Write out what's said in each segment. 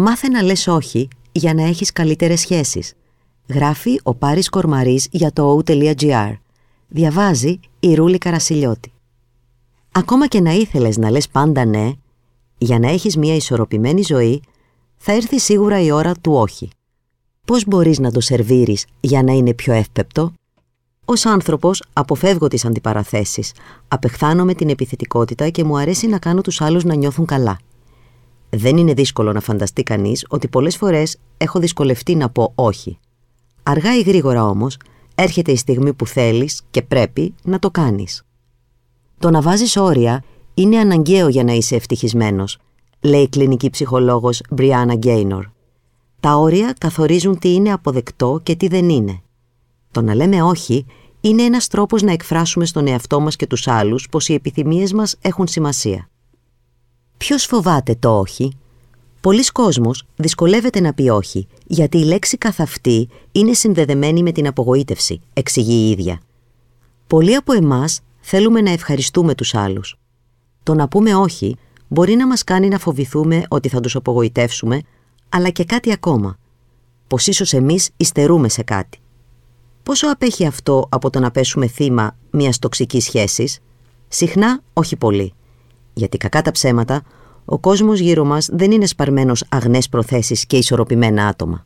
Μάθε να λες όχι για να έχεις καλύτερες σχέσεις. Γράφει ο Πάρης Κορμαρής για το o.gr. Διαβάζει η Ρούλη Καρασιλιώτη. Ακόμα και να ήθελες να λες πάντα ναι, για να έχεις μια ισορροπημένη ζωή, θα έρθει σίγουρα η ώρα του όχι. Πώς μπορείς να το σερβίρεις για να είναι πιο εύπεπτο; Ως άνθρωπος αποφεύγω τις αντιπαραθέσεις, απεχθάνομαι την επιθετικότητα και μου αρέσει να κάνω τους άλλους να νιώθουν καλά. Δεν είναι δύσκολο να φανταστεί κανείς ότι πολλές φορές έχω δυσκολευτεί να πω όχι. Αργά ή γρήγορα όμως έρχεται η στιγμή που θέλεις και πρέπει να το κάνεις. Το να βάζεις όρια είναι αναγκαίο για να είσαι ευτυχισμένος, λέει η κλινική ψυχολόγος Μπριάννα Γκέινορ. Τα όρια καθορίζουν τι είναι αποδεκτό και τι δεν είναι. Το να λέμε όχι είναι ένας τρόπος να εκφράσουμε στον εαυτό μας και τους άλλους πως οι επιθυμίες μας έχουν σημασία. Ποιος φοβάται το όχι; Πολλοί κόσμος δυσκολεύεται να πει όχι, γιατί η λέξη καθ' αυτή είναι συνδεδεμένη με την απογοήτευση, εξηγεί η ίδια. Πολλοί από εμάς θέλουμε να ευχαριστούμε τους άλλους. Το να πούμε όχι μπορεί να μας κάνει να φοβηθούμε ότι θα τους απογοητεύσουμε, αλλά και κάτι ακόμα, πως ίσως εμείς υστερούμε σε κάτι. Πόσο απέχει αυτό από το να πέσουμε θύμα μιας τοξικής σχέσης; Συχνά όχι πολύ. Γιατί κακά τα ψέματα, ο κόσμος γύρω μας δεν είναι σπαρμένος αγνές προθέσεις και ισορροπημένα άτομα.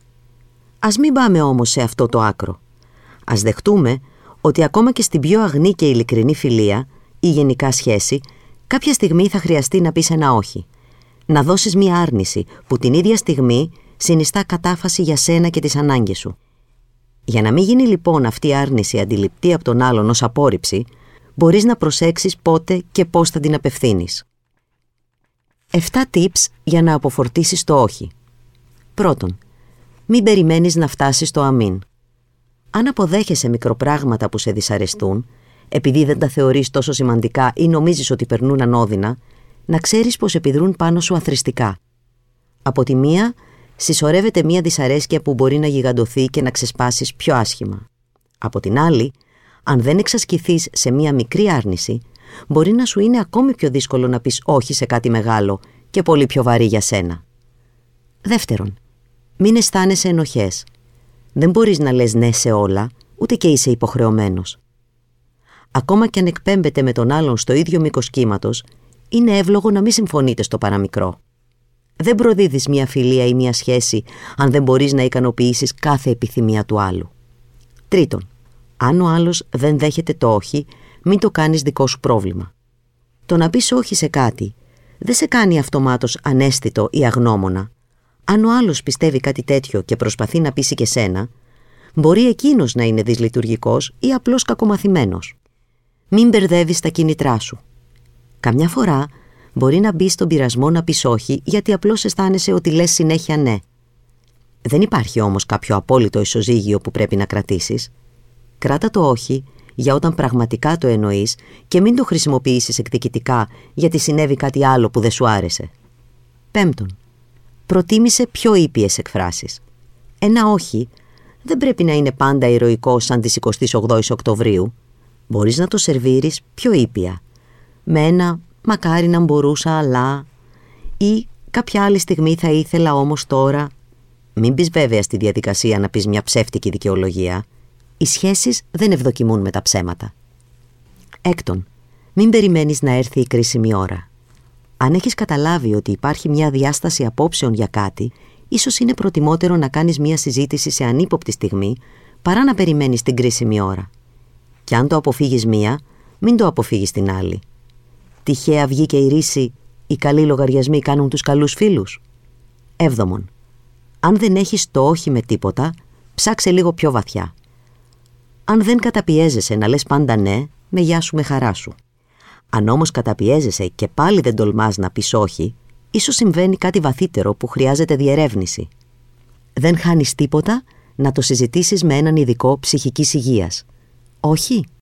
Ας μην πάμε όμως σε αυτό το άκρο. Ας δεχτούμε ότι ακόμα και στην πιο αγνή και ειλικρινή φιλία ή γενικά σχέση, κάποια στιγμή θα χρειαστεί να πεις ένα όχι. Να δώσεις μία άρνηση που την ίδια στιγμή συνιστά κατάφαση για σένα και τις ανάγκες σου. Για να μην γίνει λοιπόν αυτή η άρνηση αντιληπτή από τον άλλον ως απόρριψη, μπορείς να προσέξεις πότε και πώς θα την απευθύνεις. 7 tips για να αποφορτήσεις το όχι. Πρώτον, μην περιμένεις να φτάσεις στο αμήν. Αν αποδέχεσαι μικροπράγματα που σε δυσαρεστούν, επειδή δεν τα θεωρείς τόσο σημαντικά ή νομίζεις ότι περνούν ανώδυνα, να ξέρεις πως επιδρούν πάνω σου αθρηστικά. Από τη μία, συσσωρεύεται μία δυσαρέσκεια που μπορεί να γιγαντωθεί και να ξεσπάσεις πιο άσχημα. Από την άλλη, αν δεν εξασκηθείς σε μία μικρή άρνηση, μπορεί να σου είναι ακόμη πιο δύσκολο να πεις όχι σε κάτι μεγάλο και πολύ πιο βαρύ για σένα. Δεύτερον, μην αισθάνεσαι ενοχές. Δεν μπορείς να λες ναι σε όλα, ούτε και είσαι υποχρεωμένος. Ακόμα και αν εκπέμπεται με τον άλλον στο ίδιο μήκος κύματος, είναι εύλογο να μην συμφωνείτε στο παραμικρό. Δεν προδίδεις μια φιλία ή μια σχέση αν δεν μπορείς να ικανοποιήσεις κάθε επιθυμία του άλλου. Τρίτον, αν ο άλλος δεν δέχεται το όχι, μην το κάνεις δικό σου πρόβλημα. Το να πεις όχι σε κάτι δεν σε κάνει αυτομάτως ανέστητο ή αγνώμονα. Αν ο άλλος πιστεύει κάτι τέτοιο και προσπαθεί να πείσει και σένα, μπορεί εκείνος να είναι δυσλειτουργικός ή απλώς κακομαθημένος. Μην μπερδεύεις τα κίνητρά σου. Καμιά φορά μπορεί να μπεις στον πειρασμό να πεις όχι γιατί απλώς αισθάνεσαι ότι λες συνέχεια ναι. Δεν υπάρχει όμως κάποιο απόλυτο ισοζύγιο που πρέπει να κρατήσεις. Κράτα το όχι για όταν πραγματικά το εννοείς και μην το χρησιμοποιήσεις εκδικητικά γιατί συνέβη κάτι άλλο που δεν σου άρεσε. Πέμπτον, προτίμησε πιο ήπιες εκφράσεις. Ένα όχι δεν πρέπει να είναι πάντα ηρωικό σαν τις 28 Οκτωβρίου. Μπορείς να το σερβίρεις πιο ήπια. Με ένα «μακάρι να μπορούσα αλλά» ή «κάποια άλλη στιγμή θα ήθελα όμως τώρα». Μην μπεις βέβαια στη διαδικασία να πεις μια ψεύτικη δικαιολογία. Οι σχέσεις δεν ευδοκιμούν με τα ψέματα. Έκτον, μην περιμένεις να έρθει η κρίσιμη ώρα. Αν έχεις καταλάβει ότι υπάρχει μια διάσταση απόψεων για κάτι, ίσως είναι προτιμότερο να κάνεις μια συζήτηση σε ανύποπτη στιγμή παρά να περιμένεις την κρίσιμη ώρα. Και αν το αποφύγεις μία, μην το αποφύγεις την άλλη. Τυχαία βγήκε η ρίση «Οι καλοί λογαριασμοί κάνουν τους καλούς φίλους». Έβδομον. Αν δεν έχεις το όχι με τίποτα, ψάξε λίγο πιο βαθιά. Αν δεν καταπιέζεσαι να λες πάντα ναι, με γεια σου με χαρά σου. Αν όμως καταπιέζεσαι και πάλι δεν τολμάς να πεις όχι, ίσως συμβαίνει κάτι βαθύτερο που χρειάζεται διερεύνηση. Δεν χάνεις τίποτα να το συζητήσεις με έναν ειδικό ψυχικής υγείας. Όχι,